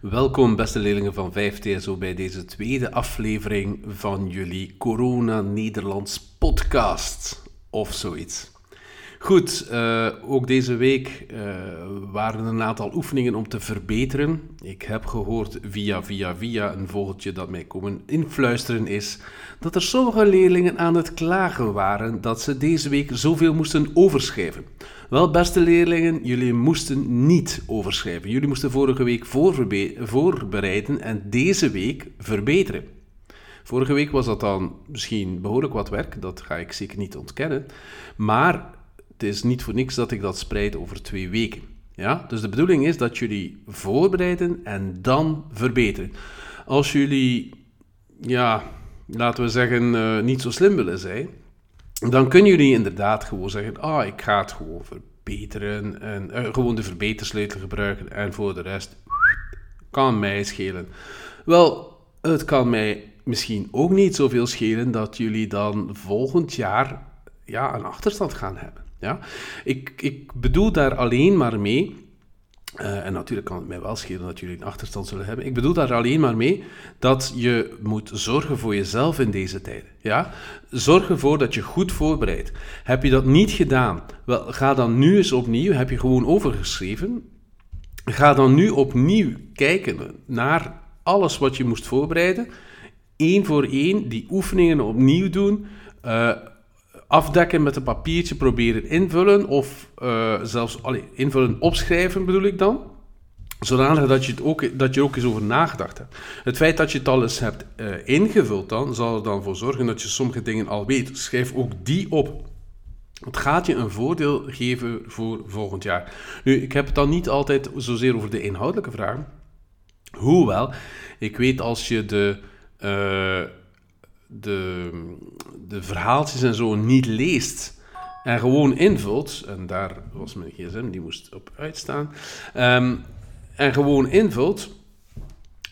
Welkom, beste leerlingen van 5TSO, bij deze tweede aflevering van jullie Corona Nederlands podcast of zoiets. Goed, uh, ook deze week uh, waren er een aantal oefeningen om te verbeteren. Ik heb gehoord via, via, via een vogeltje dat mij komen influisteren is dat er sommige leerlingen aan het klagen waren dat ze deze week zoveel moesten overschrijven. Wel, beste leerlingen, jullie moesten niet overschrijven. Jullie moesten vorige week voorbereiden en deze week verbeteren. Vorige week was dat dan misschien behoorlijk wat werk, dat ga ik zeker niet ontkennen. Maar het is niet voor niks dat ik dat spreid over twee weken. Ja? Dus de bedoeling is dat jullie voorbereiden en dan verbeteren. Als jullie, ja, laten we zeggen, uh, niet zo slim willen zijn, dan kunnen jullie inderdaad gewoon zeggen: Ah, ik ga het gewoon verbeteren. En uh, gewoon de verbetersleutel gebruiken. En voor de rest kan mij schelen. Wel, het kan mij misschien ook niet zoveel schelen dat jullie dan volgend jaar ja, een achterstand gaan hebben. Ja? Ik, ik bedoel daar alleen maar mee. Uh, en natuurlijk kan het mij wel schelen dat jullie een achterstand zullen hebben. Ik bedoel daar alleen maar mee dat je moet zorgen voor jezelf in deze tijden. Ja? Zorg ervoor dat je goed voorbereidt. Heb je dat niet gedaan? Wel, ga dan nu eens opnieuw. Heb je gewoon overgeschreven? Ga dan nu opnieuw kijken naar alles wat je moest voorbereiden. Eén voor één die oefeningen opnieuw doen. Uh, afdekken met een papiertje, proberen invullen of uh, zelfs invullen, opschrijven bedoel ik dan. Zodanig dat je, het ook, dat je ook eens over nagedacht hebt. Het feit dat je het al eens hebt uh, ingevuld dan, zal er dan voor zorgen dat je sommige dingen al weet. Schrijf ook die op. Het gaat je een voordeel geven voor volgend jaar. Nu, ik heb het dan niet altijd zozeer over de inhoudelijke vragen. Hoewel, ik weet als je de... Uh, de, de verhaaltjes en zo niet leest en gewoon invult, en daar was mijn gsm, die moest op uitstaan, um, en gewoon invult,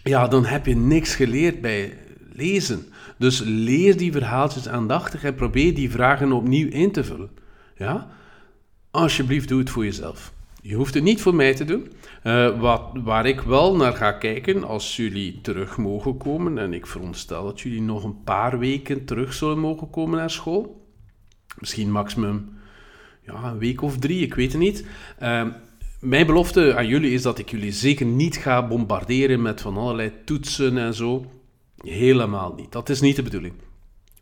ja, dan heb je niks geleerd bij lezen. Dus lees die verhaaltjes aandachtig en probeer die vragen opnieuw in te vullen. Ja? Alsjeblieft, doe het voor jezelf. Je hoeft het niet voor mij te doen. Uh, wat, waar ik wel naar ga kijken als jullie terug mogen komen, en ik veronderstel dat jullie nog een paar weken terug zullen mogen komen naar school. Misschien maximum ja, een week of drie, ik weet het niet. Uh, mijn belofte aan jullie is dat ik jullie zeker niet ga bombarderen met van allerlei toetsen en zo. Helemaal niet. Dat is niet de bedoeling.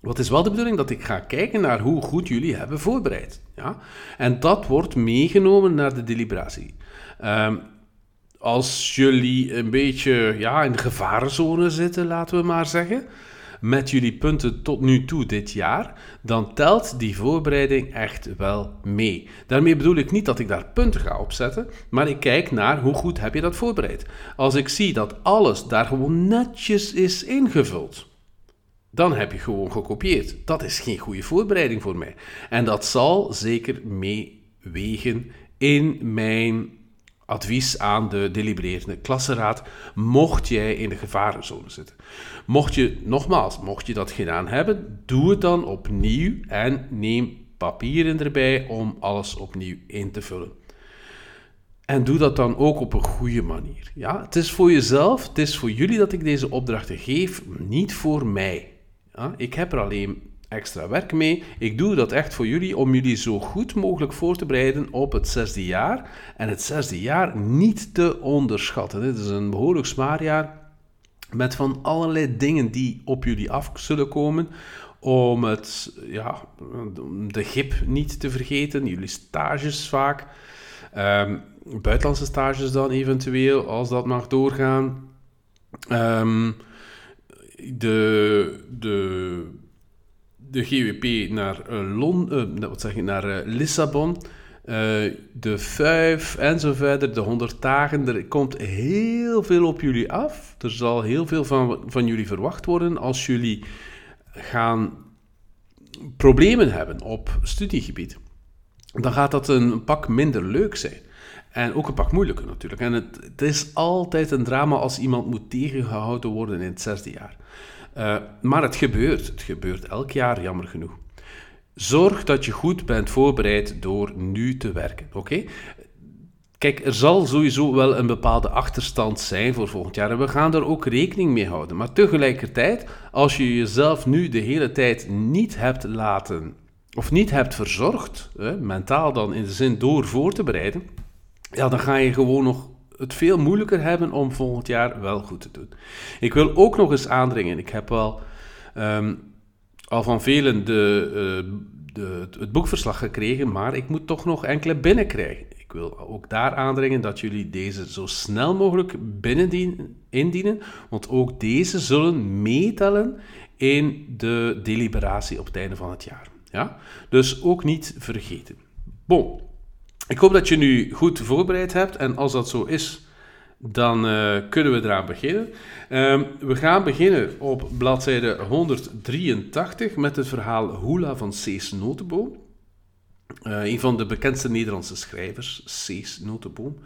Wat is wel de bedoeling? Dat ik ga kijken naar hoe goed jullie hebben voorbereid. Ja? En dat wordt meegenomen naar de deliberatie. Um, als jullie een beetje ja, in de gevarenzone zitten, laten we maar zeggen, met jullie punten tot nu toe dit jaar, dan telt die voorbereiding echt wel mee. Daarmee bedoel ik niet dat ik daar punten ga opzetten, maar ik kijk naar hoe goed heb je dat voorbereid. Als ik zie dat alles daar gewoon netjes is ingevuld, dan heb je gewoon gekopieerd. Dat is geen goede voorbereiding voor mij. En dat zal zeker meewegen in mijn advies aan de delibererende klassenraad, mocht jij in de gevarenzone zitten. Mocht je, nogmaals, mocht je dat gedaan hebben, doe het dan opnieuw en neem papieren erbij om alles opnieuw in te vullen. En doe dat dan ook op een goede manier. Ja, het is voor jezelf, het is voor jullie dat ik deze opdrachten geef, niet voor mij. Ja, ik heb er alleen extra werk mee. Ik doe dat echt voor jullie om jullie zo goed mogelijk voor te bereiden op het zesde jaar. En het zesde jaar niet te onderschatten. Dit is een behoorlijk zwaar jaar met van allerlei dingen die op jullie af zullen komen. Om het, ja, de gip niet te vergeten, jullie stages vaak. Um, buitenlandse stages dan eventueel, als dat mag doorgaan. Um, de, de de GWP naar, uh, Lon, uh, wat zeg ik, naar uh, Lissabon. de vijf en zo verder, de 100 dagen. Er komt heel veel op jullie af. Er zal heel veel van, van jullie verwacht worden als jullie gaan problemen hebben op studiegebied. Dan gaat dat een pak minder leuk zijn. En ook een pak moeilijker natuurlijk. En het, het is altijd een drama als iemand moet tegengehouden worden in het zesde jaar. Uh, maar het gebeurt. Het gebeurt elk jaar, jammer genoeg. Zorg dat je goed bent voorbereid door nu te werken. Oké? Kijk, er zal sowieso wel een bepaalde achterstand zijn voor volgend jaar en we gaan daar ook rekening mee houden. Maar tegelijkertijd, als je jezelf nu de hele tijd niet hebt laten, of niet hebt verzorgd, mentaal dan in de zin door voor te bereiden, ja, dan ga je gewoon nog het veel moeilijker hebben om volgend jaar wel goed te doen. Ik wil ook nog eens aandringen, ik heb wel ehm, al van velen de, uh, de, het boekverslag gekregen, maar ik moet toch nog enkele binnenkrijgen. Ik wil ook daar aandringen dat jullie deze zo snel mogelijk binnen indienen, want ook deze zullen meetellen in de deliberatie op het einde van het jaar. Ja? Dus ook niet vergeten. Bon, ik hoop dat je nu goed voorbereid hebt en als dat zo is, dan uh, kunnen we eraan beginnen. Um, we gaan beginnen op bladzijde 183 met het verhaal Hula van Cees Notenboom. Uh, een van de bekendste Nederlandse schrijvers, Cees Notenboom,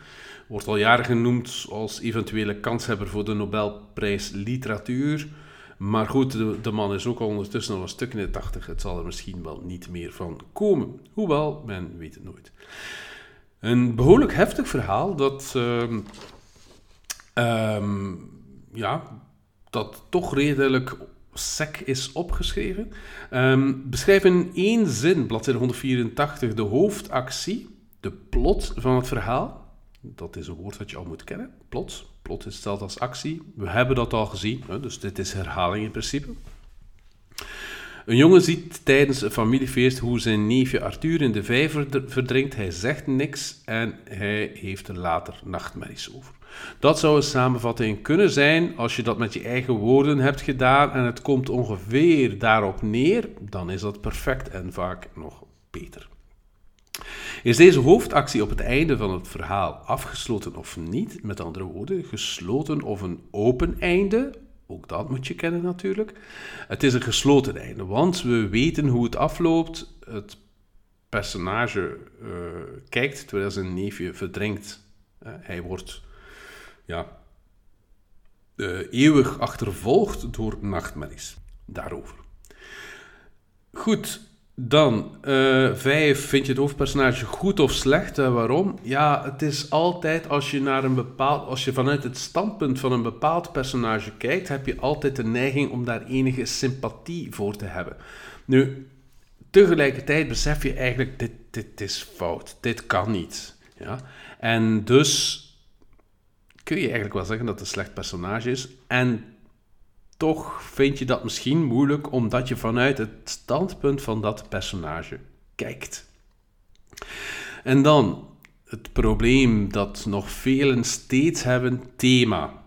wordt al jaren genoemd als eventuele kanshebber voor de Nobelprijs Literatuur. Maar goed, de, man is ook al ondertussen al een stuk in de tachtig. Het zal er misschien wel niet meer van komen. Hoewel, men weet het nooit. Een behoorlijk heftig verhaal dat, uh, um, ja, dat toch redelijk sec is opgeschreven. Um, beschrijf in één zin, bladzijde 184, de hoofdactie, de plot van het verhaal. Dat is een woord dat je al moet kennen. Plot. Plot is hetzelfde als actie. We hebben dat al gezien, dus dit is herhaling in principe. Een jongen ziet tijdens een familiefeest hoe zijn neefje Arthur in de vijver verdrinkt. Hij zegt niks en hij heeft er later nachtmerries over. Dat zou een samenvatting kunnen zijn. Als je dat met je eigen woorden hebt gedaan en het komt ongeveer daarop neer, dan is dat perfect en vaak nog beter. Is deze hoofdactie op het einde van het verhaal afgesloten of niet? Met andere woorden, gesloten of een open einde? Ook dat moet je kennen natuurlijk. Het is een gesloten einde, want we weten hoe het afloopt. Het personage uh, kijkt terwijl zijn neefje verdrinkt. Uh, hij wordt ja, uh, eeuwig achtervolgd door nachtmerries. Daarover. Goed, dan, uh, vijf, vind je het hoofdpersonage goed of slecht? Uh, waarom? Ja, het is altijd als je naar een bepaald, als je vanuit het standpunt van een bepaald personage kijkt, heb je altijd de neiging om daar enige sympathie voor te hebben. Nu, tegelijkertijd besef je eigenlijk, dit, dit is fout, dit kan niet. Ja? En dus kun je eigenlijk wel zeggen dat het een slecht personage is. En toch vind je dat misschien moeilijk omdat je vanuit het standpunt van dat personage kijkt. En dan het probleem dat nog velen steeds hebben: thema.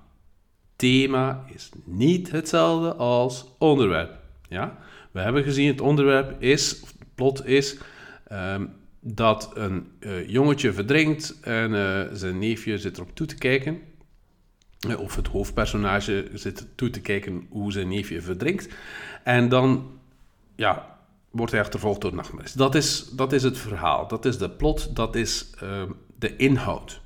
Thema is niet hetzelfde als onderwerp. Ja? We hebben gezien, het onderwerp is, of het plot is, ehm, dat een uh, jongetje verdrinkt en uh, zijn neefje zit erop toe te kijken. Uh, of het hoofdpersonage zit toe te kijken hoe zijn neefje verdrinkt. En dan ja, wordt hij achtervolgd door nachtmerries. Dat is, dat is het verhaal, dat is de plot, dat is de inhoud.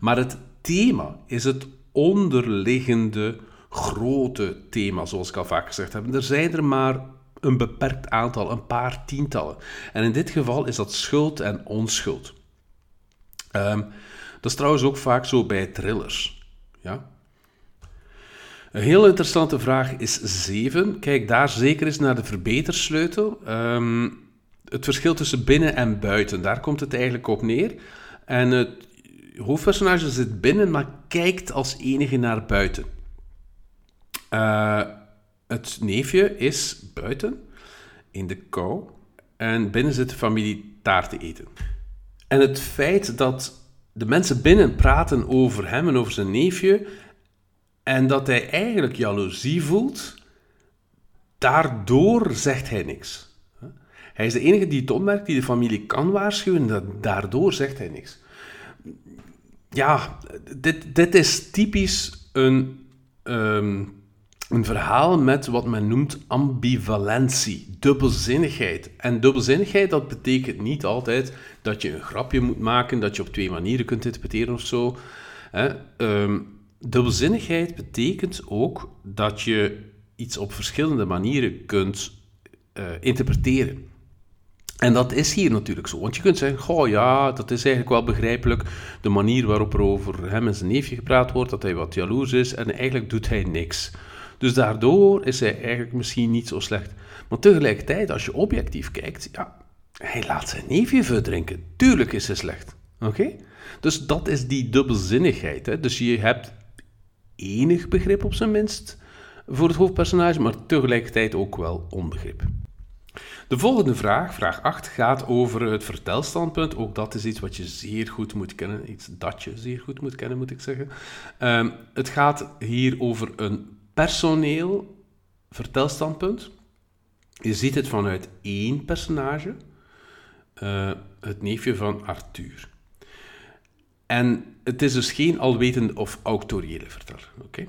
Maar het thema is het onderliggende grote thema, zoals ik al vaak gezegd heb. Er zijn er maar een beperkt aantal, een paar tientallen. En in dit geval is dat schuld en onschuld. Um, dat is trouwens ook vaak zo bij thrillers. Ja? Een heel interessante vraag is 7. Kijk daar zeker eens naar de verbetersleutel. Um, het verschil tussen binnen en buiten, daar komt het eigenlijk op neer. En het hoofdpersonage zit binnen, maar kijkt als enige naar buiten. Uh, het neefje is buiten, in de kou, en binnen zit de familie taart te eten. En het feit dat de mensen binnen praten over hem en over zijn neefje, en dat hij eigenlijk jaloezie voelt, daardoor zegt hij niks. Hij is de enige die het opmerkt, die de familie kan waarschuwen, en daardoor zegt hij niks. Ja, dit, dit is typisch een um, een verhaal met wat men noemt ambivalentie, dubbelzinnigheid. En dubbelzinnigheid, dat betekent niet altijd dat je een grapje moet maken, dat je op twee manieren kunt interpreteren of zo. Ehm, dubbelzinnigheid betekent ook dat je iets op verschillende manieren kunt uh, interpreteren. En dat is hier natuurlijk zo. Want je kunt zeggen, goh ja, dat is eigenlijk wel begrijpelijk. De manier waarop er over hem en zijn neefje gepraat wordt, dat hij wat jaloers is en eigenlijk doet hij niks. Dus daardoor is hij eigenlijk misschien niet zo slecht. Maar tegelijkertijd, als je objectief kijkt, ja, hij laat zijn neefje verdrinken. Tuurlijk is hij slecht. Oké? Dus dat is die dubbelzinnigheid. Hè? Dus je hebt enig begrip op zijn minst voor het hoofdpersonage, maar tegelijkertijd ook wel onbegrip. De volgende vraag, vraag 8, gaat over het vertelstandpunt. Ook dat is iets wat je zeer goed moet kennen. Iets dat je zeer goed moet kennen, moet ik zeggen. Um, het gaat hier over een personeel vertelstandpunt. Je ziet het vanuit één personage, uh, het neefje van Arthur. En het is dus geen alwetende of autoriële verteller. Oké?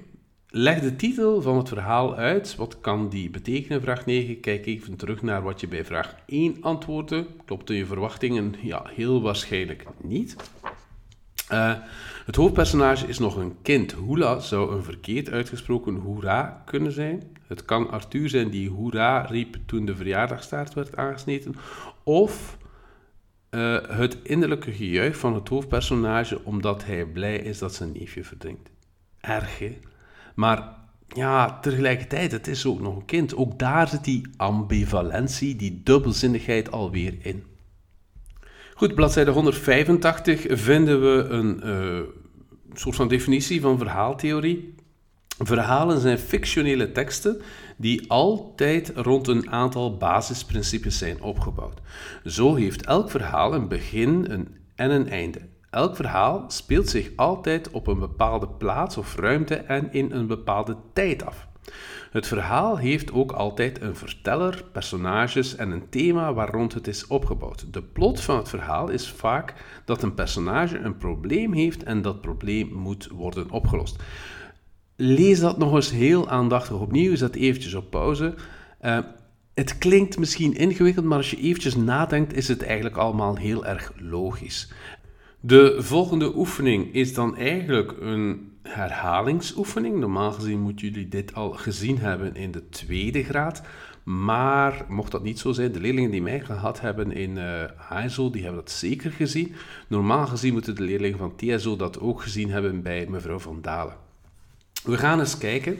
Leg de titel van het verhaal uit. Wat kan die betekenen? Vraag 9. Kijk even terug naar wat je bij vraag 1 antwoordde. Klopten je verwachtingen? Ja, heel waarschijnlijk niet. Uh, het hoofdpersonage is nog een kind. Hula zou een verkeerd uitgesproken hoera kunnen zijn. Het kan Arthur zijn die hoera riep toen de verjaardagstaart werd aangesneden. Of uh, het innerlijke gejuich van het hoofdpersonage omdat hij blij is dat zijn neefje verdrinkt. Erg, hè? Maar ja, tegelijkertijd, het is ook nog een kind. Ook daar zit die ambivalentie, die dubbelzinnigheid alweer in. Goed, bladzijde 185 vinden we een uh, soort van definitie van verhaaltheorie. Verhalen zijn fictionele teksten die altijd rond een aantal basisprincipes zijn opgebouwd. Zo heeft elk verhaal een begin en een einde. Elk verhaal speelt zich altijd op een bepaalde plaats of ruimte en in een bepaalde tijd af. Het verhaal heeft ook altijd een verteller, personages en een thema waar rond het is opgebouwd. De plot van het verhaal is vaak dat een personage een probleem heeft en dat probleem moet worden opgelost. Lees dat nog eens heel aandachtig opnieuw, zet eventjes op pauze. Uh, het klinkt misschien ingewikkeld, maar als je eventjes nadenkt, is het eigenlijk allemaal heel erg logisch. De volgende oefening is dan eigenlijk een herhalingsoefening. Normaal gezien moeten jullie dit al gezien hebben in de tweede graad. Maar mocht dat niet zo zijn, de leerlingen die mij gehad hebben in uh, die hebben dat zeker gezien. Normaal gezien moeten de leerlingen van TSO dat ook gezien hebben bij mevrouw Van Dalen. We gaan eens kijken.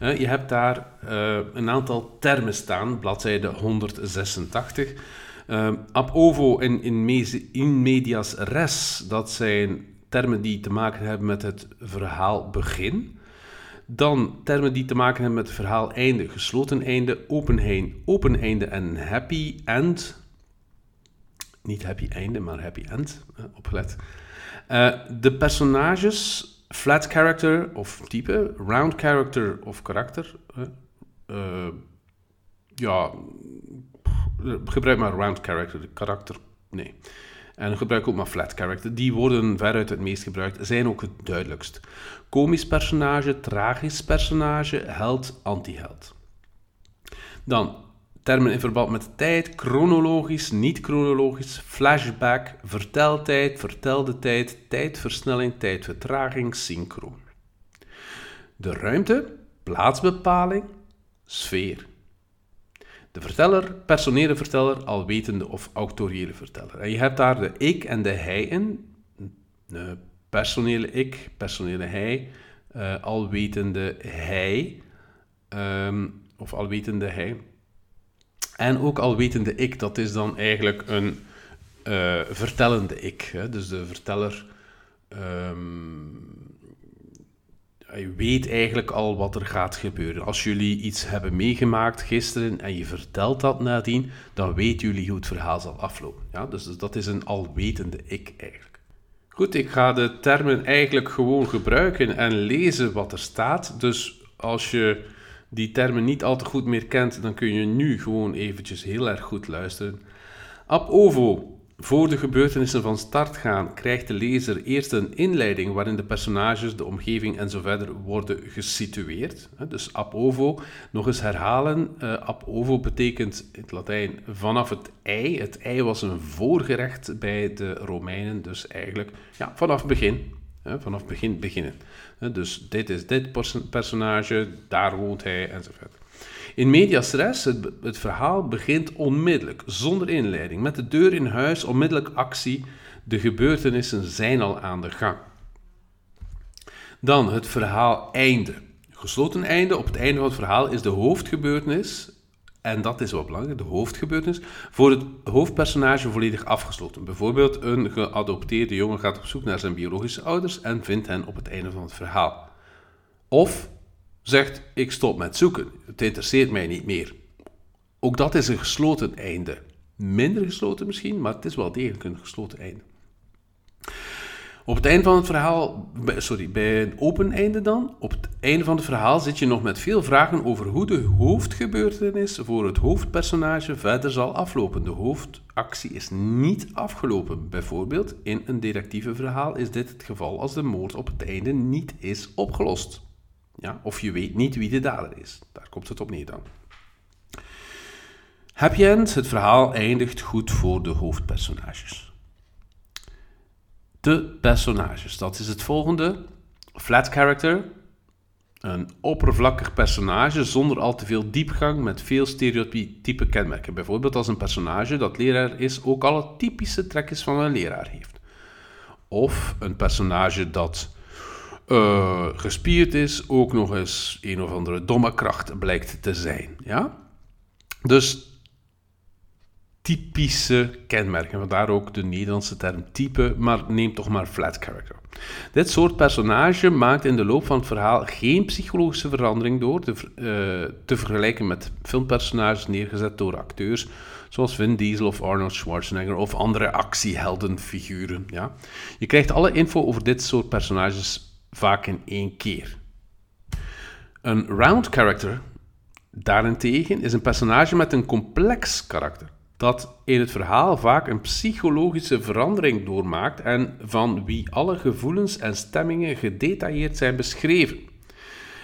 Uh, je hebt daar uh, een aantal termen staan, bladzijde 186. Uh, ab ovo en in, in medias res, dat zijn termen die te maken hebben met het verhaal begin. Dan termen die te maken hebben met het verhaal einde, gesloten einde, open, open einde en happy end. Niet happy einde, maar happy end, opgelet. Uh, de personages, flat character of type, round character of karakter. Uh, ja, gebruik maar round character, de karakter, nee. En gebruik ook maar flat character. Die worden veruit het meest gebruikt, zijn ook het duidelijkst. Komisch personage, tragisch personage, held, antiheld. Dan termen in verband met tijd, chronologisch, niet chronologisch, flashback, verteltijd, vertelde tijd, tijdversnelling, tijdvertraging, synchroon. De ruimte, plaatsbepaling, sfeer. De verteller, personele verteller, alwetende of autoriële verteller. En je hebt daar de ik en de hij in. De personele ik, personele hij, uh, alwetende hij, um, of alwetende hij. En ook alwetende ik, dat is dan eigenlijk een uh, vertellende ik. Hè? Dus de verteller um, je weet eigenlijk al wat er gaat gebeuren. Als jullie iets hebben meegemaakt gisteren en je vertelt dat nadien, dan weten jullie hoe het verhaal zal aflopen. Ja? Dus, dus dat is een alwetende ik eigenlijk. Goed, ik ga de termen eigenlijk gewoon gebruiken en lezen wat er staat. Dus als je die termen niet al te goed meer kent, dan kun je nu gewoon eventjes heel erg goed luisteren. Ab ovo voor de gebeurtenissen van start gaan, krijgt de lezer eerst een inleiding waarin de personages, de omgeving en zo verder worden gesitueerd. Dus ab ovo, nog eens herhalen. Uh, ab ovo betekent in het Latijn vanaf het ei. Het ei was een voorgerecht bij de Romeinen, dus eigenlijk ja, vanaf begin. Vanaf begin beginnen. Dus dit is dit personage, daar woont hij enzovoort. In medias res, het, het verhaal begint onmiddellijk, zonder inleiding, met de deur in huis, onmiddellijk actie. De gebeurtenissen zijn al aan de gang. Dan het verhaal einde. Gesloten einde. Op het einde van het verhaal is de hoofdgebeurtenis, en dat is wel belangrijk, de hoofdgebeurtenis, voor het hoofdpersonage volledig afgesloten. Bijvoorbeeld een geadopteerde jongen gaat op zoek naar zijn biologische ouders en vindt hen op het einde van het verhaal. Of zegt, ik stop met zoeken, het interesseert mij niet meer. Ook dat is een gesloten einde. Minder gesloten misschien, maar het is wel degelijk een gesloten einde. Op het einde van het verhaal, sorry, bij een open einde dan, op het einde van het verhaal zit je nog met veel vragen over hoe de hoofdgebeurtenis voor het hoofdpersonage verder zal aflopen. De hoofdactie is niet afgelopen. Bijvoorbeeld in een detectieve verhaal is dit het geval als de moord op het einde niet is opgelost. Ja, of je weet niet wie de dader is. Daar komt het op neer dan. Happy End, het verhaal eindigt goed voor de hoofdpersonages. De personages, dat is het volgende. Flat character, een oppervlakkig personage zonder al te veel diepgang met veel stereotype kenmerken. Bijvoorbeeld als een personage dat leraar is ook alle typische trekjes van een leraar heeft. Of een personage dat uh, gespierd is, ook nog eens een of andere domme kracht blijkt te zijn. Ja? Dus typische kenmerken. Vandaar ook de Nederlandse term type, maar neem toch maar flat character. Dit soort personage maakt in de loop van het verhaal geen psychologische verandering door, te, uh, te vergelijken met filmpersonages neergezet door acteurs zoals Vin Diesel of Arnold Schwarzenegger of andere actieheldenfiguren. Ja. Je krijgt alle info over dit soort personages vaak in één keer. Een round character, daarentegen, is een personage met een complex karakter dat in het verhaal vaak een psychologische verandering doormaakt en van wie alle gevoelens en stemmingen gedetailleerd zijn beschreven.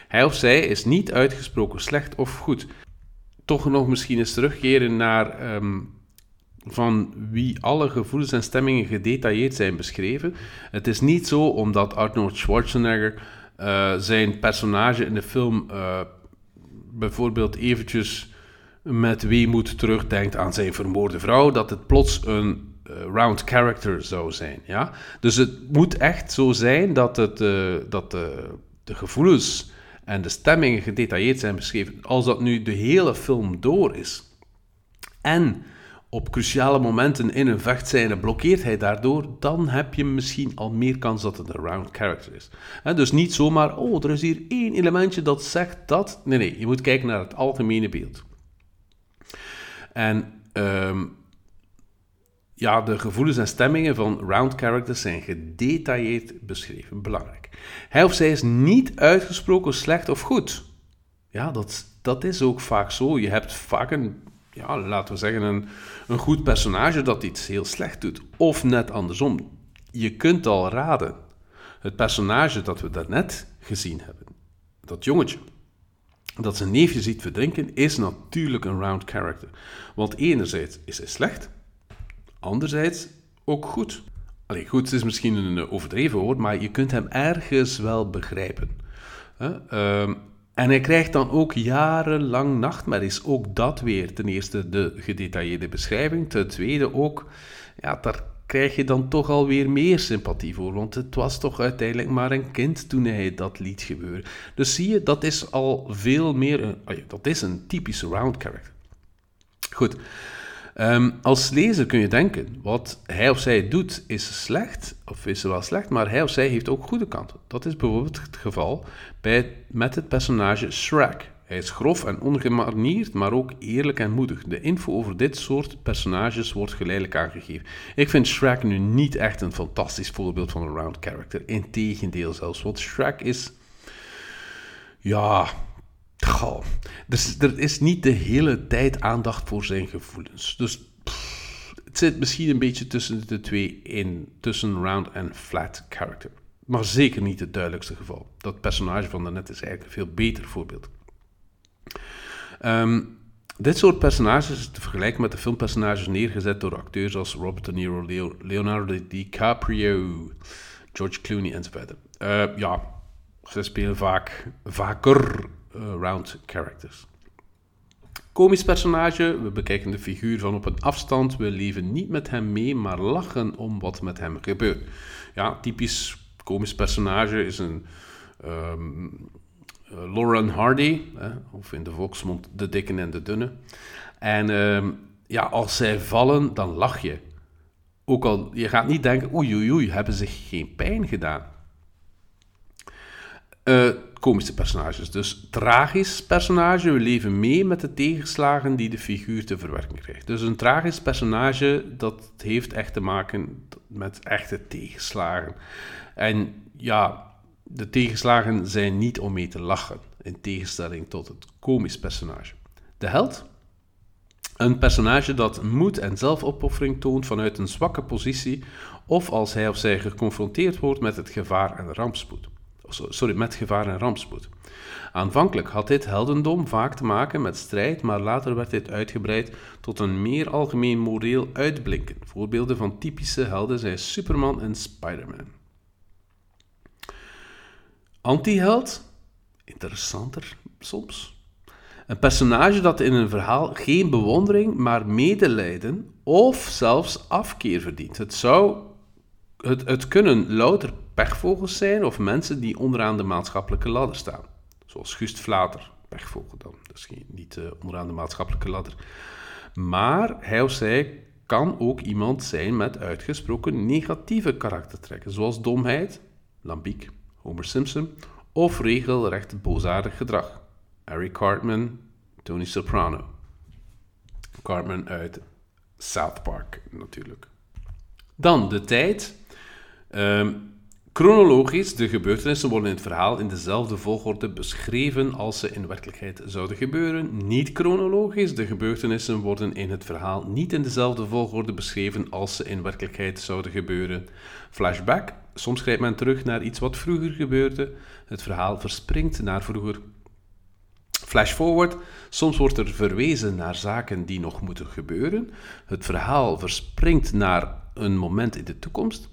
Hij of zij is niet uitgesproken slecht of goed. Toch nog misschien eens terugkeren naar um, van wie alle gevoelens en stemmingen gedetailleerd zijn beschreven. Het is niet zo omdat Arnold Schwarzenegger uh, zijn personage in de film uh, bijvoorbeeld eventjes met weemoed terugdenkt aan zijn vermoorde vrouw, dat het plots een uh, round character zou zijn. Ja? Dus het moet echt zo zijn dat, het, dat de, de gevoelens en de stemmingen gedetailleerd zijn beschreven. Als dat nu de hele film door is. En op cruciale momenten in een vechtscène blokkeert hij daardoor, dan heb je misschien al meer kans dat het een round character is. dus niet zomaar, oh, er is hier één elementje dat zegt dat. Nee, nee, je moet kijken naar het algemene beeld. En um, ja, de gevoelens en stemmingen van round characters zijn gedetailleerd beschreven. Belangrijk. Hij of zij is niet uitgesproken slecht of goed. Ja, dat, dat is ook vaak zo. Je hebt vaak een, ja, laten we zeggen, een, een goed personage dat iets heel slecht doet. Of net andersom. Je kunt al raden. Het personage dat we daarnet gezien hebben, dat jongetje, dat zijn neefje ziet verdrinken, is natuurlijk een round character. Want enerzijds is hij slecht, anderzijds ook goed. Allee, goed is misschien een overdreven woord, maar je kunt hem ergens wel begrijpen. Um, en hij krijgt dan ook jarenlang nachtmerries. Ook dat weer. Ten eerste de gedetailleerde beschrijving. Ten tweede ook, ja, daar krijg je dan toch alweer meer sympathie voor. Want het was toch uiteindelijk maar een kind toen hij dat liet gebeuren. Dus zie je, dat is al veel meer. Een, oh dat is een typische round character. Goed. Um, als lezer kun je denken, wat hij of zij doet is slecht, of is wel slecht, maar hij of zij heeft ook goede kanten. Dat is bijvoorbeeld het geval bij, met het personage Shrek. Hij is grof en ongemanierd, maar ook eerlijk en moedig. De info over dit soort personages wordt geleidelijk aangegeven. Ik vind Shrek nu niet echt een fantastisch voorbeeld van een round character. Integendeel zelfs, want Shrek is... Ja... Goh, dus er is niet de hele tijd aandacht voor zijn gevoelens. Dus het zit misschien een beetje tussen de twee in, tussen round en flat character. Maar zeker niet het duidelijkste geval. Dat personage van daarnet is eigenlijk een veel beter voorbeeld. Um, dit soort personages is te vergelijken met de filmpersonages neergezet door acteurs als Robert De Niro, Leo, Leonardo DiCaprio, George Clooney enzovoort. Uh, ja, ze spelen vaak vaker round characters. Komisch personage, we bekijken de figuur van op een afstand, we leven niet met hem mee, maar lachen om wat met hem gebeurt. Ja, typisch komisch personage is een um, Lauren Hardy, hè, of in de volksmond de dikke en de dunne. En ehm, ja, als zij vallen, dan lach je. Ook al, je gaat niet denken, oei oei oei, hebben ze geen pijn gedaan. Uh, komische personages. Dus tragisch personage, we leven mee met de tegenslagen die de figuur te verwerken krijgt. Dus een tragisch personage, dat heeft echt te maken met echte tegenslagen. En ja, de tegenslagen zijn niet om mee te lachen, in tegenstelling tot het komisch personage. De held? Een personage dat moed en zelfopoffering toont vanuit een zwakke positie of als hij of zij geconfronteerd wordt met het gevaar en rampspoed sorry, met gevaar en rampspoed. Aanvankelijk had dit heldendom vaak te maken met strijd, maar later werd dit uitgebreid tot een meer algemeen moreel uitblinken. Voorbeelden van typische helden zijn Superman en Spider-Man. Antiheld? Interessanter soms. Een personage dat in een verhaal geen bewondering, maar medelijden of zelfs afkeer verdient. Het zou het, het kunnen louter pechvogels zijn of mensen die onderaan de maatschappelijke ladder staan. Zoals Gust Vlater, pechvogel dan. Is niet uh, onderaan de maatschappelijke ladder. Maar hij of zij kan ook iemand zijn met uitgesproken negatieve karaktertrekken, zoals domheid, lambiek, Homer Simpson, of regelrecht boosaardig gedrag. Harry Cartman, Tony Soprano. Cartman uit South Park natuurlijk. Dan de tijd. Um, chronologisch, de gebeurtenissen worden in het verhaal in dezelfde volgorde beschreven als ze in werkelijkheid zouden gebeuren. Niet chronologisch, de gebeurtenissen worden in het verhaal niet in dezelfde volgorde beschreven als ze in werkelijkheid zouden gebeuren. Flashback, soms grijpt men terug naar iets wat vroeger gebeurde. Het verhaal verspringt naar vroeger. Flash forward, soms wordt er verwezen naar zaken die nog moeten gebeuren. Het verhaal verspringt naar een moment in de toekomst.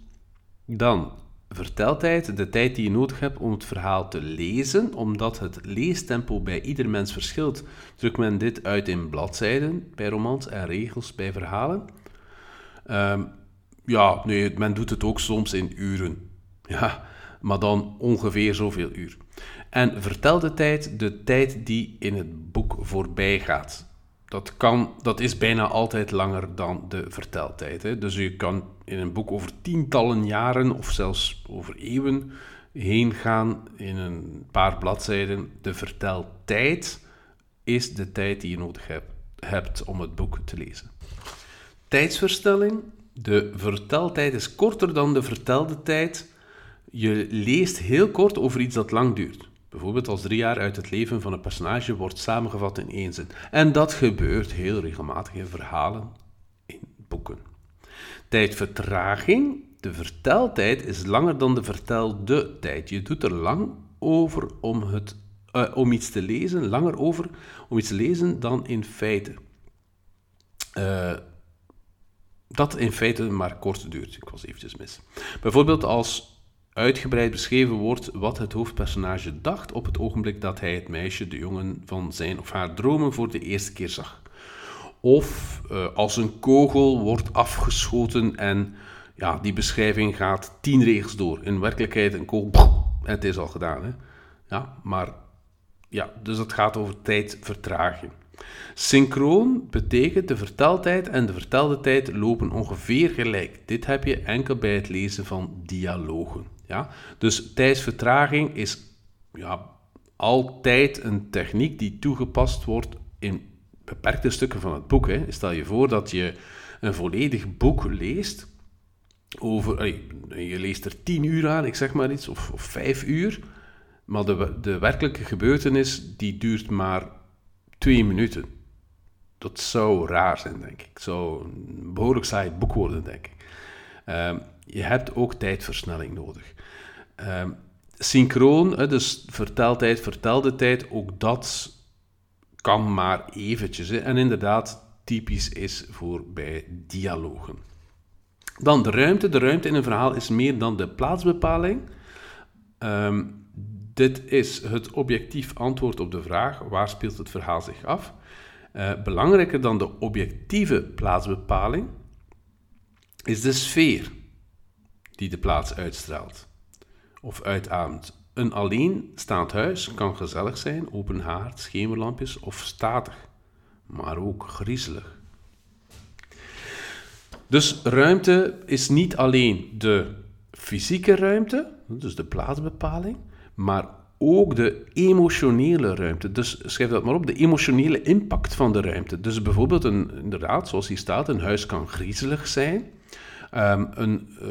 Dan verteltijd, de tijd die je nodig hebt om het verhaal te lezen. Omdat het leestempo bij ieder mens verschilt, drukt men dit uit in bladzijden bij romans en regels bij verhalen. Ehm, ja, nee, men doet het ook soms in uren. Ja, maar dan ongeveer zoveel uur. En vertelde tijd, de tijd die in het boek voorbij gaat. Dat, kan, dat is bijna altijd langer dan de verteltijd. Hè. Dus je kan in een boek over tientallen jaren of zelfs over eeuwen heen gaan in een paar bladzijden. De verteltijd is de tijd die je nodig hebt, hebt om het boek te lezen. Tijdsverstelling. De verteltijd is korter dan de vertelde tijd. Je leest heel kort over iets dat lang duurt. Bijvoorbeeld als drie jaar uit het leven van een personage wordt samengevat in één zin. En dat gebeurt heel regelmatig in verhalen, in boeken. Tijdvertraging. De verteltijd is langer dan de vertelde tijd. Je doet er lang over om, het, uh, om iets te lezen, langer over om iets te lezen dan in feite. Uh, dat in feite maar kort duurt. Ik was eventjes mis. Bijvoorbeeld als uitgebreid beschreven wordt wat het hoofdpersonage dacht op het ogenblik dat hij het meisje, de jongen van zijn of haar dromen voor de eerste keer zag. Of uh, als een kogel wordt afgeschoten en ja, die beschrijving gaat tien regels door. In werkelijkheid een kogel, het is al gedaan. Hè? Ja, maar ja, dus het gaat over tijdvertraging. Synchroon betekent de verteltijd en de vertelde tijd lopen ongeveer gelijk. Dit heb je enkel bij het lezen van dialogen. Ja? Dus tijdsvertraging is ja, altijd een techniek die toegepast wordt in beperkte stukken van het boek. Hè. Stel je voor dat je een volledig boek leest. Over, je leest er tien uur aan, ik zeg maar iets, of, of vijf uur. Maar de, de werkelijke gebeurtenis die duurt maar twee minuten. Dat zou raar zijn, denk ik. Het zou een behoorlijk saai boek worden, denk ik. Um, je hebt ook tijdversnelling nodig. Uh, synchroon, dus verteltijd, vertelde tijd, ook dat kan maar eventjes. Hè, en inderdaad, typisch is voor bij dialogen. Dan de ruimte. De ruimte in een verhaal is meer dan de plaatsbepaling. Um, dit is het objectief antwoord op de vraag waar speelt het verhaal zich af. Uh, belangrijker dan de objectieve plaatsbepaling is de sfeer die de plaats uitstraalt of uitademt. Een alleenstaand huis kan gezellig zijn, open haard, schemerlampjes of statig, maar ook griezelig. Dus ruimte is niet alleen de fysieke ruimte, dus de plaatsbepaling, maar ook de emotionele ruimte. Dus schrijf dat maar op, de emotionele impact van de ruimte. Dus bijvoorbeeld, een, inderdaad, zoals hier staat, een huis kan griezelig zijn. Um, een, uh,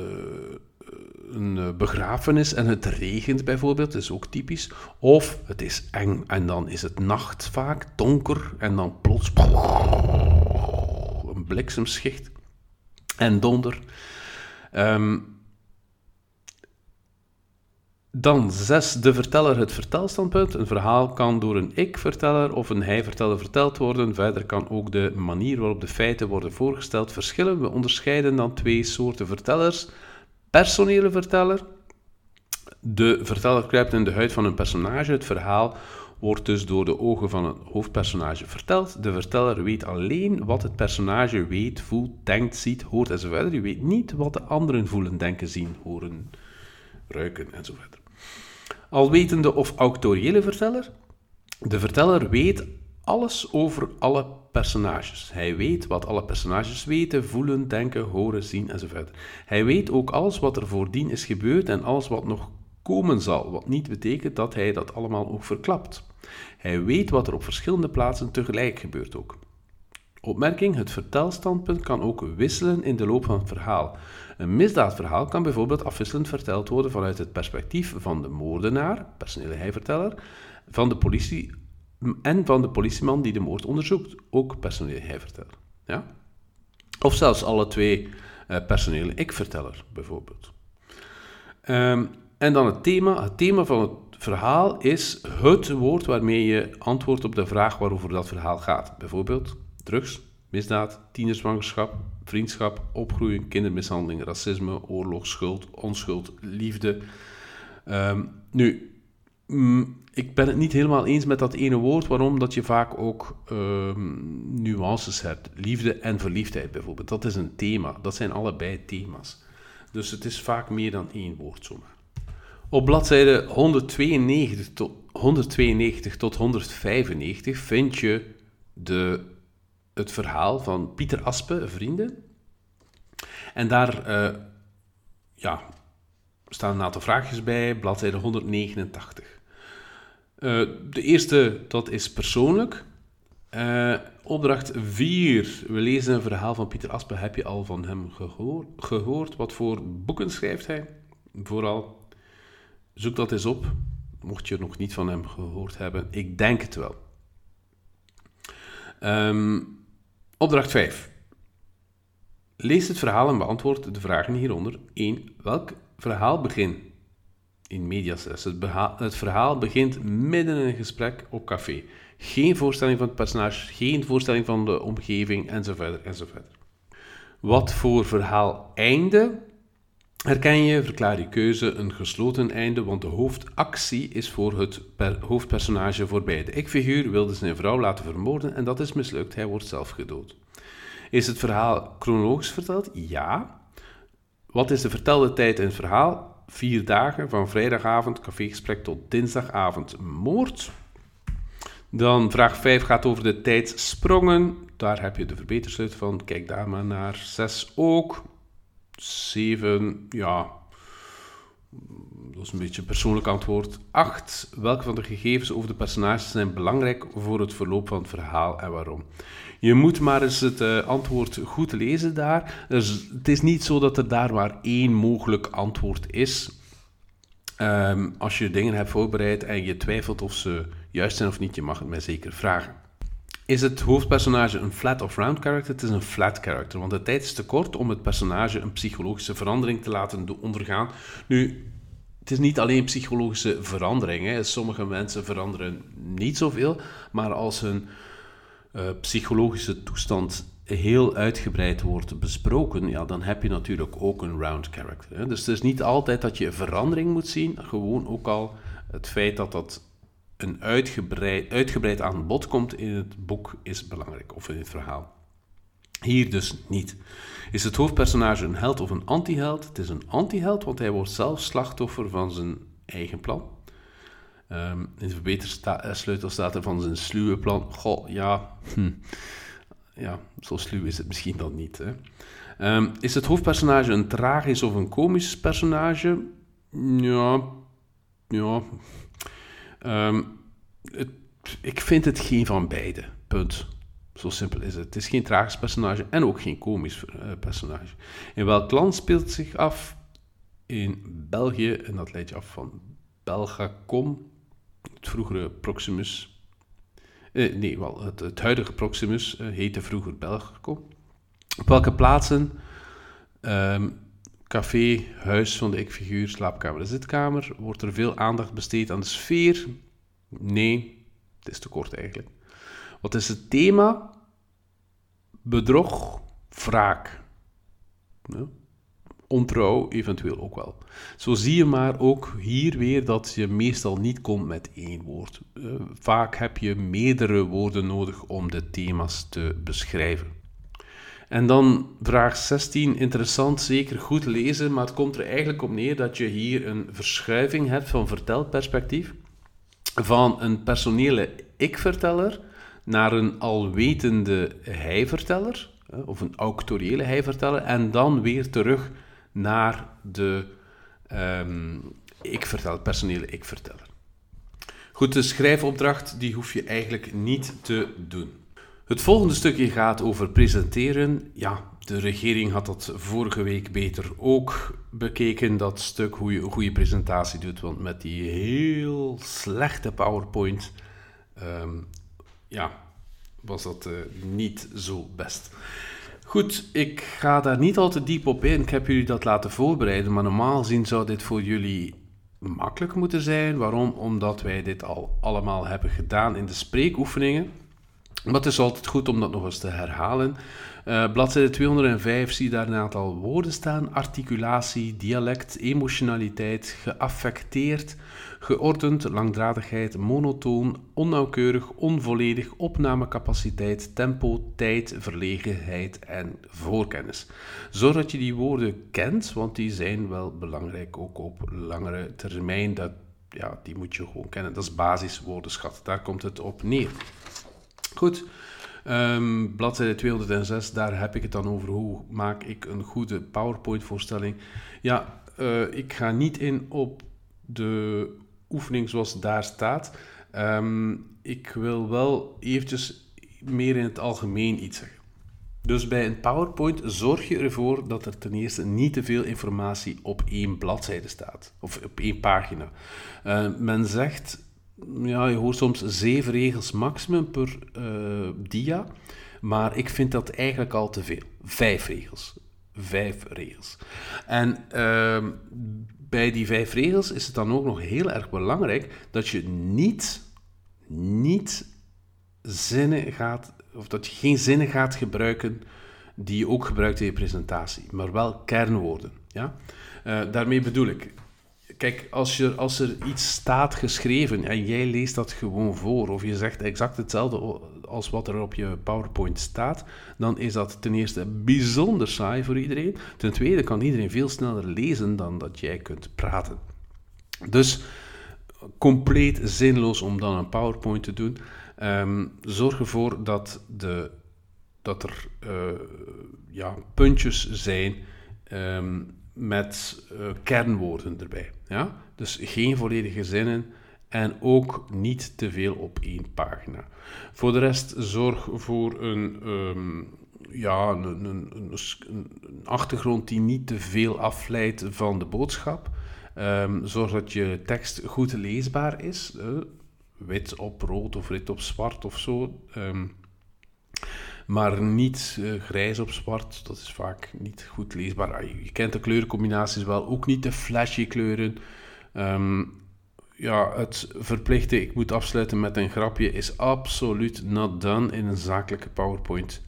een eh, begrafenis en het regent bijvoorbeeld, is ook typisch. Of het is eng en dan is het nacht vaak, donker en dan plots een bliksemschicht en donder. Um, dan zes, de verteller het vertelstandpunt. Een verhaal kan door een ik-verteller of een hij-verteller verteld worden. Verder kan ook de manier waarop de feiten worden voorgesteld verschillen. We onderscheiden dan twee soorten vertellers personele verteller. De verteller kruipt in de huid van een personage. Het verhaal wordt dus door de ogen van het hoofdpersonage verteld. De verteller weet alleen wat het personage weet, voelt, denkt, ziet, hoort enzovoort. Je weet niet wat de anderen voelen, denken, zien, horen, ruiken enzovoort. Alwetende of autoriële verteller. De verteller weet alles over alle personages. Hij weet wat alle personages weten, voelen, denken, horen, zien enzovoort. Hij weet ook alles wat er voordien is gebeurd en alles wat nog komen zal, wat niet betekent dat hij dat allemaal ook verklapt. Hij weet wat er op verschillende plaatsen tegelijk gebeurt ook. Opmerking: het vertelstandpunt kan ook wisselen in de loop van het verhaal. Een misdaadverhaal kan bijvoorbeeld afwisselend verteld worden vanuit het perspectief van de moordenaar, personele hijverteller, van de politie en van de politieman die de moord onderzoekt, ook personele hij-verteller. Ja? Of zelfs alle twee personele ik-verteller, bijvoorbeeld. Um, en dan het thema. Het thema van het verhaal is het woord waarmee je antwoordt op de vraag waarover dat verhaal gaat. Bijvoorbeeld drugs, misdaad, tienerzwangerschap, vriendschap, opgroeien, kindermishandeling, racisme, oorlog, schuld, onschuld, liefde. Um, nu, mm, ik ben het niet helemaal eens met dat ene woord. Waarom? Dat je vaak ook um, nuances hebt. Liefde en verliefdheid bijvoorbeeld. Dat is een thema. Dat zijn allebei thema's. Dus het is vaak meer dan één woord zomaar. Op bladzijde 192 tot, 192 tot 195 vind je de, het verhaal van Pieter Aspe, vrienden. En daar uh, ja, staan een aantal vraagjes bij, bladzijde 189. Uh, de eerste, dat is persoonlijk. Uh, opdracht 4. We lezen een verhaal van Pieter Aspe. Heb je al van hem gehoor, gehoord? Wat voor boeken schrijft hij? Vooral, zoek dat eens op. Mocht je nog niet van hem gehoord hebben. Ik denk het wel. Um, opdracht 5. Lees het verhaal en beantwoord de vragen hieronder. 1. Welk verhaal begint in mediastress. Het, het verhaal begint midden in een gesprek op café. Geen voorstelling van het personage, geen voorstelling van de omgeving, enzovoort, enzovoort. Wat voor verhaal einde herken je, verklaar je keuze een gesloten einde, want de hoofdactie is voor het hoofdpersonage voorbij. De ik-figuur wilde zijn vrouw laten vermoorden en dat is mislukt, hij wordt zelf gedood. Is het verhaal chronologisch verteld? Ja. Wat is de vertelde tijd in het verhaal? Vier dagen, van vrijdagavond cafégesprek tot dinsdagavond moord. Dan vraag 5 gaat over de tijdsprongen. Daar heb je de verbetersluit van. Kijk daar maar naar. 6 ook. 7, ja. Dat is een beetje een persoonlijk antwoord. 8. Welke van de gegevens over de personages zijn belangrijk voor het verloop van het verhaal en waarom? Je moet maar eens het uh, antwoord goed lezen daar. Dus het is niet zo dat er daar maar één mogelijk antwoord is. Um, als je dingen hebt voorbereid en je twijfelt of ze juist zijn of niet, je mag het mij zeker vragen. Is het hoofdpersonage een flat of round character? Het is een flat character, want de tijd is te kort om het personage een psychologische verandering te laten ondergaan. Nu, het is niet alleen psychologische verandering. Hè. Sommige mensen veranderen niet zoveel, maar als hun psychologische toestand heel uitgebreid wordt besproken, ja, dan heb je natuurlijk ook een round character. Dus het is niet altijd dat je verandering moet zien, gewoon ook al het feit dat dat een uitgebreid, uitgebreid aan bod komt in het boek is belangrijk, of in het verhaal. Hier dus niet. Is het hoofdpersonage een held of een antiheld? Het is een antiheld, want hij wordt zelf slachtoffer van zijn eigen plan. Um, in de verbetersleutel staat er van zijn sluwe plan. Goh, ja, hm. ja, zo sluw is het misschien dan niet. Hè. Um, is het hoofdpersonage een tragisch of een komisch personage? Ja, ja. Um, het, ik vind het geen van beide. Punt. Zo simpel is het. Het is geen tragisch personage en ook geen komisch uh, personage. In welk land speelt het zich af? In België, en dat leidt je af van Belgacom, het vroegere Proximus. Uh, nee, wel, het, huidige Proximus uh, heette vroeger Belgacom. Op welke plaatsen? Um, café, huis van de ik-figuur, slaapkamer zitkamer. Wordt er veel aandacht besteed aan de sfeer? Nee, het is te kort eigenlijk. Wat is het thema? Bedrog, wraak. Ja. Ontrouw eventueel ook wel. Zo zie je maar ook hier weer dat je meestal niet komt met één woord. Uh, vaak heb je meerdere woorden nodig om de thema's te beschrijven. En dan vraag 16, interessant, zeker goed lezen, maar het komt er eigenlijk op neer dat je hier een verschuiving hebt van vertelperspectief. Van een personele ik-verteller naar een alwetende hij-verteller, of een auctoriële hij-verteller, en dan weer terug naar de um, ik-verteller, personele ik-verteller. Goed, de schrijfopdracht die hoef je eigenlijk niet te doen. Het volgende stukje gaat over presenteren. Ja, de regering had dat vorige week beter ook bekeken, dat stuk hoe je een goede presentatie doet. Want met die heel slechte PowerPoint um, ja, was dat uh, niet zo best. Goed, ik ga daar niet al te diep op in. Ik heb jullie dat laten voorbereiden, maar normaal gezien zou dit voor jullie makkelijk moeten zijn. Waarom? Omdat wij dit al allemaal hebben gedaan in de spreekoefeningen. Maar het is altijd goed om dat nog eens te herhalen. Uh, bladzijde 205 zie daar een aantal woorden staan: articulatie, dialect, emotionaliteit, geaffecteerd, geordend, langdradigheid, monotoon, onnauwkeurig, onvolledig, opnamecapaciteit, tempo, tijd, verlegenheid en voorkennis. Zorg dat je die woorden kent, want die zijn wel belangrijk ook op langere termijn. Dat, ja, die moet je gewoon kennen. Dat is basiswoordenschat. Daar komt het op neer. Goed. Um, bladzijde 206, daar heb ik het dan over hoe maak ik een goede PowerPoint-voorstelling. Ja, uh, ik ga niet in op de oefening zoals daar staat. Um, ik wil wel eventjes meer in het algemeen iets zeggen. Dus bij een PowerPoint zorg je ervoor dat er ten eerste niet te veel informatie op één bladzijde staat, of op één pagina. Uh, men zegt ja, je hoort soms zeven regels maximum per uh, dia. Maar ik vind dat eigenlijk al te veel. Vijf regels. Vijf regels. En uh, bij die vijf regels is het dan ook nog heel erg belangrijk dat je niet, niet zinnen gaat, of dat je geen zinnen gaat gebruiken die je ook gebruikt in je presentatie, maar wel kernwoorden. Ja? Uh, daarmee bedoel ik, Kijk, als, je, als er iets staat geschreven en jij leest dat gewoon voor, of je zegt exact hetzelfde als wat er op je PowerPoint staat, dan is dat ten eerste bijzonder saai voor iedereen. Ten tweede kan iedereen veel sneller lezen dan dat jij kunt praten. Dus compleet zinloos om dan een PowerPoint te doen. Um, zorg ervoor dat, de, dat er uh, ja, puntjes zijn. Um, met uh, kernwoorden erbij. Ja? Dus geen volledige zinnen en ook niet te veel op één pagina. Voor de rest zorg voor een, um, ja, een, een, achtergrond die niet te veel afleidt van de boodschap. Um, zorg dat je tekst goed leesbaar is. Wit op rood of wit op zwart of zo. Um, maar niet uh, grijs op zwart. Dat is vaak niet goed leesbaar. Ah, je kent de kleurencombinaties wel, ook niet de flashy kleuren. Um, ja, het verplichte, ik moet afsluiten met een grapje, is absoluut not done in een zakelijke PowerPoint.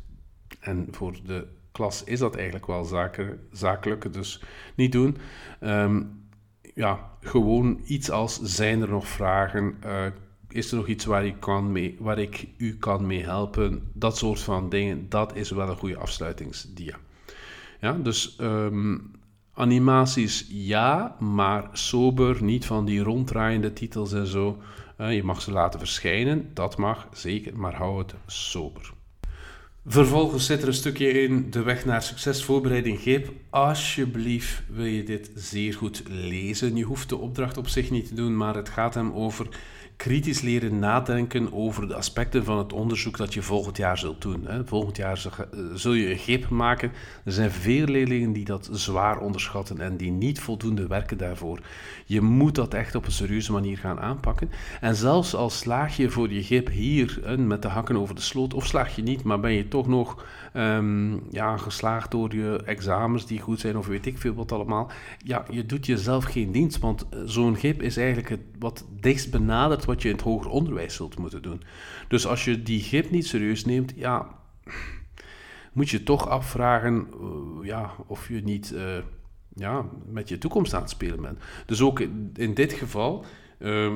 En voor de klas is dat eigenlijk wel zaken, zakelijk, dus niet doen. Um, ja, gewoon iets als, zijn er nog vragen? Uh, is er nog iets waar, ik kan mee, waar ik u kan mee helpen? Dat soort van dingen, dat is wel een goede afsluitingsdia. Ja, dus ehm, animaties ja, maar sober, niet van die ronddraaiende titels en zo. Uh, je mag ze laten verschijnen, dat mag zeker, maar hou het sober. Vervolgens zit er een stukje in de weg naar succesvoorbereiding GIP. Alsjeblieft wil je dit zeer goed lezen. Je hoeft de opdracht op zich niet te doen, maar het gaat hem over kritisch leren nadenken over de aspecten van het onderzoek dat je volgend jaar zult doen. Volgend jaar zul je een GIP maken. Er zijn veel leerlingen die dat zwaar onderschatten en die niet voldoende werken daarvoor. Je moet dat echt op een serieuze manier gaan aanpakken. En zelfs al slaag je voor je GIP hier met de hakken over de sloot, of slaag je niet, maar ben je toch nog um, ja, geslaagd door je examens die goed zijn, of weet ik veel wat allemaal. Ja, je doet jezelf geen dienst, want eh, zo'n GIP is eigenlijk het wat dichtst benaderd wat je in het hoger onderwijs zult moeten doen. Dus als je die GIP niet serieus neemt, ja, moet je toch afvragen uh, ja, of je niet uh, ja, met je toekomst aan het spelen bent. Dus ook in, dit geval, uh,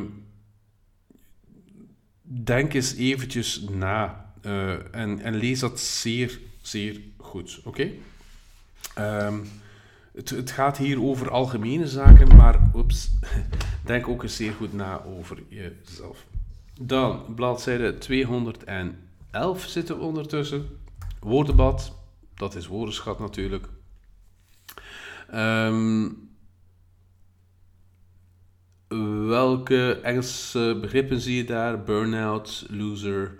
denk eens eventjes na uh, en, en lees dat zeer, zeer goed. Oké? Um, het, gaat hier over algemene zaken, maar oeps, denk ook eens zeer goed na over jezelf. Dan, bladzijde 211 zitten ondertussen. Woordenbad, dat is woordenschat natuurlijk. Um, welke Engelse begrippen zie je daar? Burnout, loser,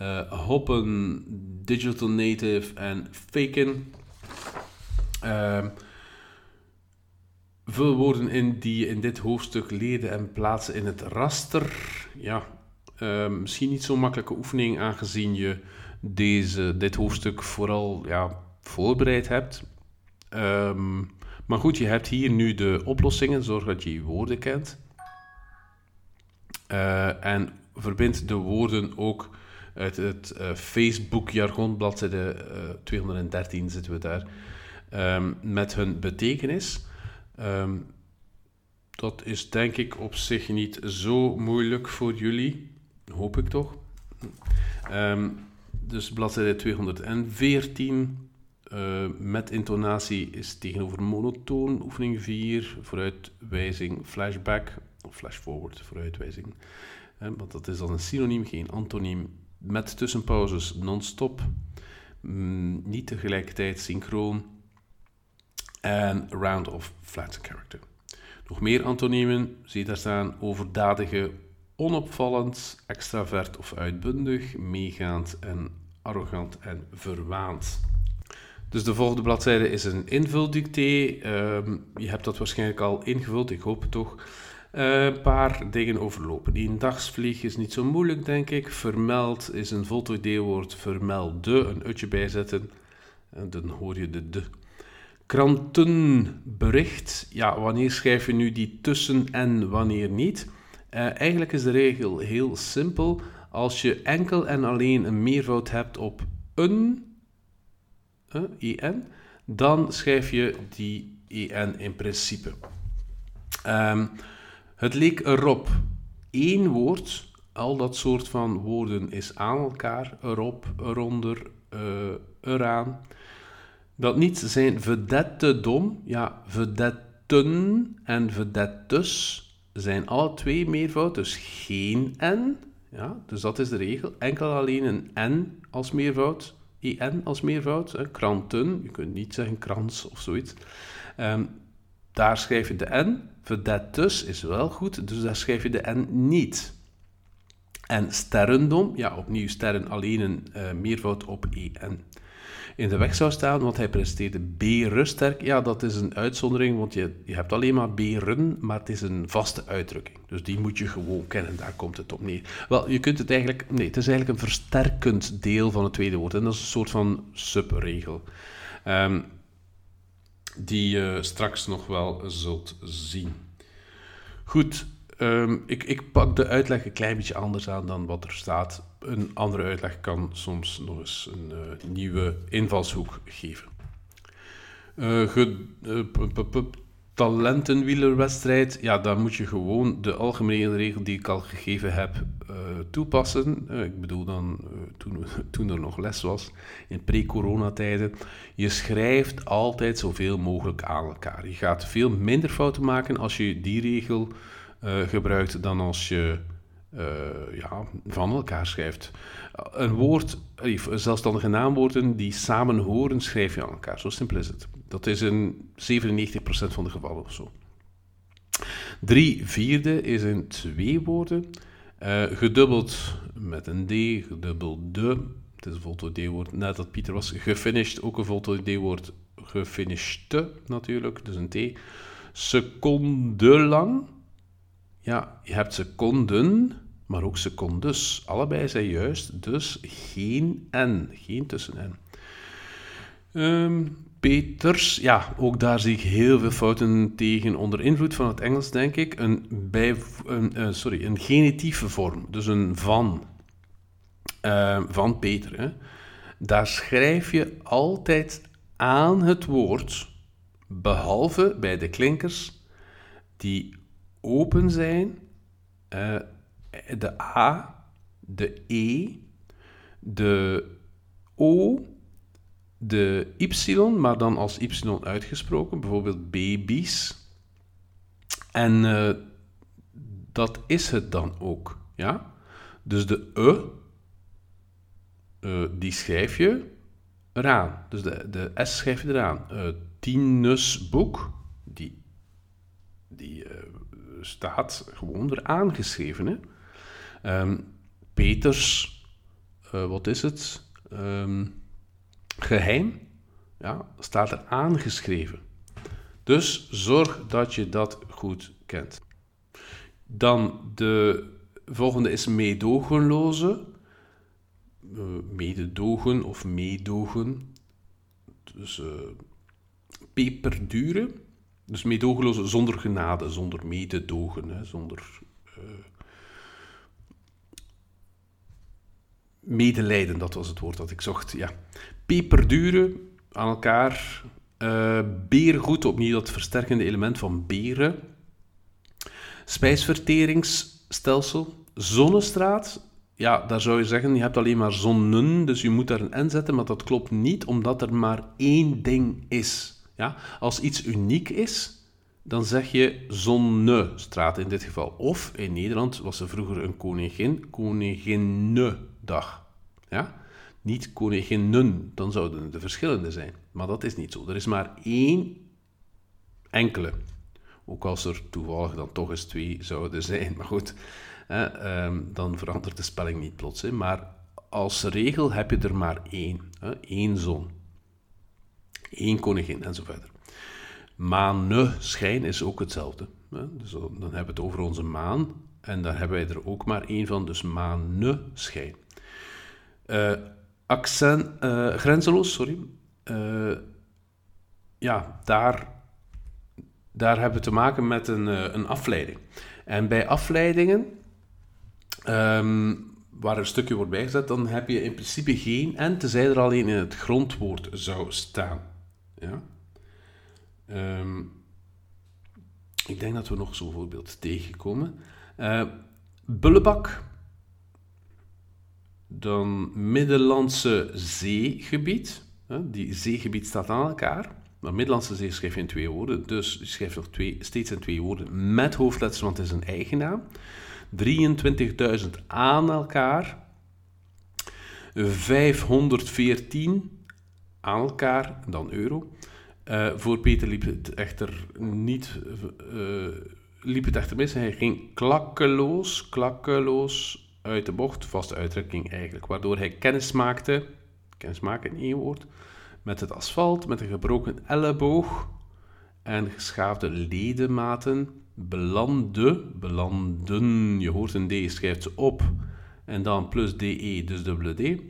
uh, hoppen, digital native en faken. Um, Vul woorden in die je in dit hoofdstuk leerde en plaatsen in het raster. Ja, uh, misschien niet zo'n makkelijke oefening, aangezien je deze, dit hoofdstuk vooral ja, voorbereid hebt. Um, maar goed, je hebt hier nu de oplossingen. Zorg dat je woorden kent. Uh, en verbind de woorden ook uit het uh, Facebook-jargon, bladzijde 213 zitten we daar, um, met hun betekenis. Um, dat is denk ik op zich niet zo moeilijk voor jullie. Hoop ik toch. Um, dus bladzijde 214. Uh, met intonatie is tegenover monotoon. Oefening 4. Vooruitwijzing flashback. Of flashforward, vooruitwijzing. Want dat is dan een synoniem, geen antoniem. Met tussenpauzes non-stop. Mm, niet tegelijkertijd synchroon en round of flat character. Nog meer antoniemen zie je daar staan: overdadige, onopvallend, extravert of uitbundig, meegaand en arrogant en verwaand. Dus de volgende bladzijde is een invuldicté. Uh, je hebt dat waarschijnlijk al ingevuld, ik hoop het toch. Eh, een paar dingen overlopen. Die dagsvlieg is niet zo moeilijk, denk ik. Vermeld is een voltooid deelwoord. Vermelde, een utje bijzetten. En dan hoor je de de Krantenbericht, ja, wanneer schrijf je nu die tussen en wanneer niet? Uh, eigenlijk is de regel heel simpel. Als je enkel en alleen een meervoud hebt op een, en, dan schrijf je die en in principe. Um, het leek erop. één woord, al dat soort van woorden is aan elkaar, erop, eronder, uh, eraan dat niet zijn dom, ja, vedetten en vedettes zijn alle twee meervoud, dus geen n. Ja, dus dat is de regel. Enkel alleen een n als meervoud, en als meervoud. Kranten, je kunt niet zeggen krans of zoiets. Um, daar schrijf je de n. Vedettes is wel goed, dus daar schrijf je de n niet. En sterrendom, ja, opnieuw sterren alleen een uh, meervoud op en in de weg zou staan, want hij presteerde B-rusterk. Ja, dat is een uitzondering, want je, je hebt alleen maar B-run, maar het is een vaste uitdrukking. Dus die moet je gewoon kennen, daar komt het op neer. Wel, je kunt het eigenlijk... Nee, het is eigenlijk een versterkend deel van het tweede woord. En dat is een soort van subregel. Um, die je straks nog wel zult zien. Goed, um, ik, ik pak de uitleg een klein beetje anders aan dan wat er staat een andere uitleg kan soms nog eens een uh, nieuwe invalshoek geven. Uh, ge, uh, talentenwielerwedstrijd, ja, dan moet je gewoon de algemene regel die ik al gegeven heb toepassen. Ik bedoel dan toen, toen er nog les was, in pre-coronatijden. Je schrijft altijd zoveel mogelijk aan elkaar. Je gaat veel minder fouten maken als je die regel gebruikt dan als je ja, van elkaar schrijft. Een woord, zelfstandige naamwoorden die samen horen, schrijf je aan elkaar. Zo simpel is het. Dat is in 97% van de gevallen of zo. Drie vierde is in twee woorden. Uh, gedubbeld met een D, gedubbeld de. Het is een voltooid D-woord. Net dat Pieter was gefinished, ook een voltooid D-woord. Gefinishte natuurlijk, dus een T. Seconde lang. Ja, je hebt seconden, maar ook secondes. Allebei zijn juist, dus geen N, geen tussen-N. Um, Peters, ja, ook daar zie ik heel veel fouten tegen onder invloed van het Engels, denk ik. Een, bij, een, uh, sorry, een genitieve vorm, dus een van, uh, van Peter. Daar schrijf je altijd aan het woord, behalve bij de klinkers die open zijn, uh, de A, de E, de O de y, maar dan als y uitgesproken, bijvoorbeeld baby's. En uh, dat is het dan ook. Ja? Dus de e, uh, die schrijf je eraan. Dus de, de s schrijf je eraan. Uh, Tinus boek, die, die staat gewoon eraan geschreven. Hè? Um, Peters, wat is het? Um, geheim ja, staat er aangeschreven. Dus zorg dat je dat goed kent. Dan de volgende is meedogenloze. Uh, mededogen of meedogen. Dus uh, peperdure. Dus meedogenloze zonder genade, zonder mededogen, hè, zonder uh, medelijden, dat was het woord dat ik zocht. Ja peperdure aan elkaar. Uh, opnieuw dat versterkende element van beren. Spijsverteringsstelsel. Zonnestraat. Ja, daar zou je zeggen, je hebt alleen maar zonnen, dus je moet daar een N zetten, maar dat klopt niet, omdat er maar één ding is. Ja? Als iets uniek is, dan zeg je zonnestraat in dit geval. Of in Nederland was er vroeger een koningin, koninginnedag. Ja? niet koninginnen, dan zouden de verschillende zijn. Maar dat is niet zo. Er is maar één enkele. Ook als er toevallig dan toch eens twee zouden zijn. Maar goed, hè, ehm, dan verandert de spelling niet plots. Hè. Maar als regel heb je er maar één. Hè, één zon. Eén koningin en zo schijn is ook hetzelfde. Hè. Dus dan hebben we het over onze maan. En daar hebben wij er ook maar één van. Dus maneschijn. Uh, accent, uh, grenzeloos, sorry. Uh, ja, daar, daar hebben we te maken met een, een afleiding. En bij afleidingen, um, waar een stukje wordt bijgezet, dan heb je in principe geen en, tenzij er alleen in het grondwoord zou staan. Ja? Um, ik denk dat we nog zo'n voorbeeld tegenkomen. bullebak dan Middellandse zeegebied. Die zeegebied staat aan elkaar. Maar Middellandse Zee schrijf je in twee woorden, dus je schrijft nog twee, steeds in twee woorden met hoofdletters, want het is een eigen naam. 23.000 aan elkaar. 514 aan elkaar, dan euro. Uh, voor Peter liep het echter niet, uh, liep het echter mis. Hij ging klakkeloos, klakkeloos uit de bocht, vaste uitdrukking eigenlijk, waardoor hij kennis maakte, kennis maken in één woord, met het asfalt, met een gebroken elleboog en geschaafde ledematen, belande, belanden, je hoort een D, schrijft ze op, en dan plus DE, dus dubbele D.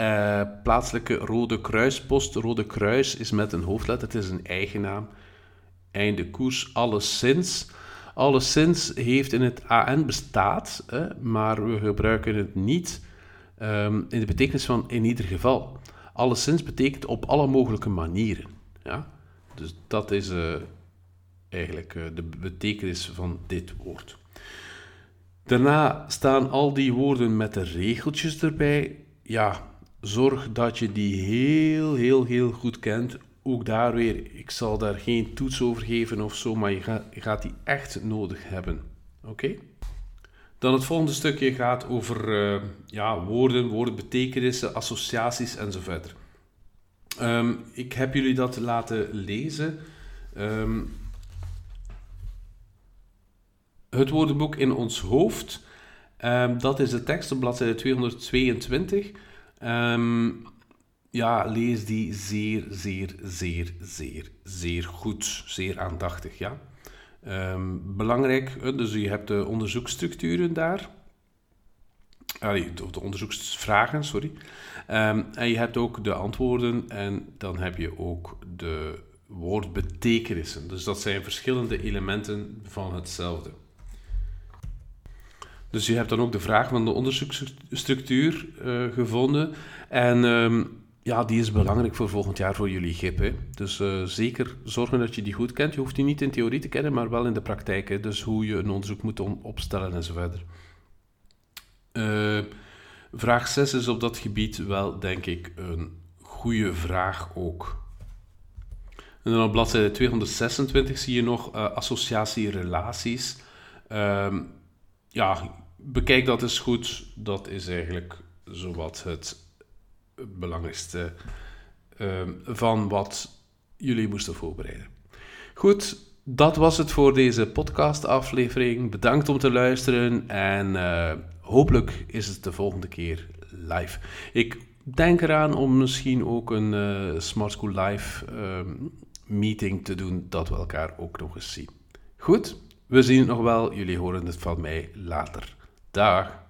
Uh, plaatselijke Rode Kruispost. Rode Kruis is met een hoofdletter, het is een eigen naam. Einde koers, alleszins. Alleszins heeft in het AN bestaat, maar we gebruiken het niet um, in de betekenis van in ieder geval. Alleszins betekent op alle mogelijke manieren. Ja? Dus dat is uh, eigenlijk uh, de betekenis van dit woord. Daarna staan al die woorden met de regeltjes erbij. Ja, zorg dat je die heel, heel, heel goed kent. Ook daar weer, ik zal daar geen toets over geven of zo, maar je gaat, die echt nodig hebben. Oké? Dan het volgende stukje gaat over uh, ja, woorden, woordbetekenissen, associaties enzovoort. Um, ik heb jullie dat laten lezen. Um, het woordenboek in ons hoofd, um, dat is de tekst op bladzijde 222. Ja, lees die zeer, zeer, zeer, zeer, zeer goed. Zeer aandachtig, ja. Um, belangrijk, dus je hebt de onderzoeksstructuren daar. Allee, de onderzoeksvragen, sorry. Um, en je hebt ook de antwoorden en dan heb je ook de woordbetekenissen. Dus dat zijn verschillende elementen van hetzelfde. Dus je hebt dan ook de vraag van de onderzoeksstructuur uh, gevonden. En um, ja, die is belangrijk voor volgend jaar voor jullie GIP. Hè. Dus uh, zeker zorgen dat je die goed kent. Je hoeft die niet in theorie te kennen, maar wel in de praktijk. Hè. Dus hoe je een onderzoek moet opstellen en verder. Uh, vraag 6 is op dat gebied wel, denk ik, een goede vraag ook. En dan op bladzijde 226 zie je nog associatie-relaties. Uh, ja, bekijk dat eens goed. Dat is eigenlijk zowat het belangrijkste uh, van wat jullie moesten voorbereiden. Goed, dat was het voor deze podcastaflevering. Bedankt om te luisteren en uh, hopelijk is het de volgende keer live. Ik denk eraan om misschien ook een uh, Smart School Live uh, meeting te doen, dat we elkaar ook nog eens zien. Goed, we zien het nog wel. Jullie horen het van mij later. Dag.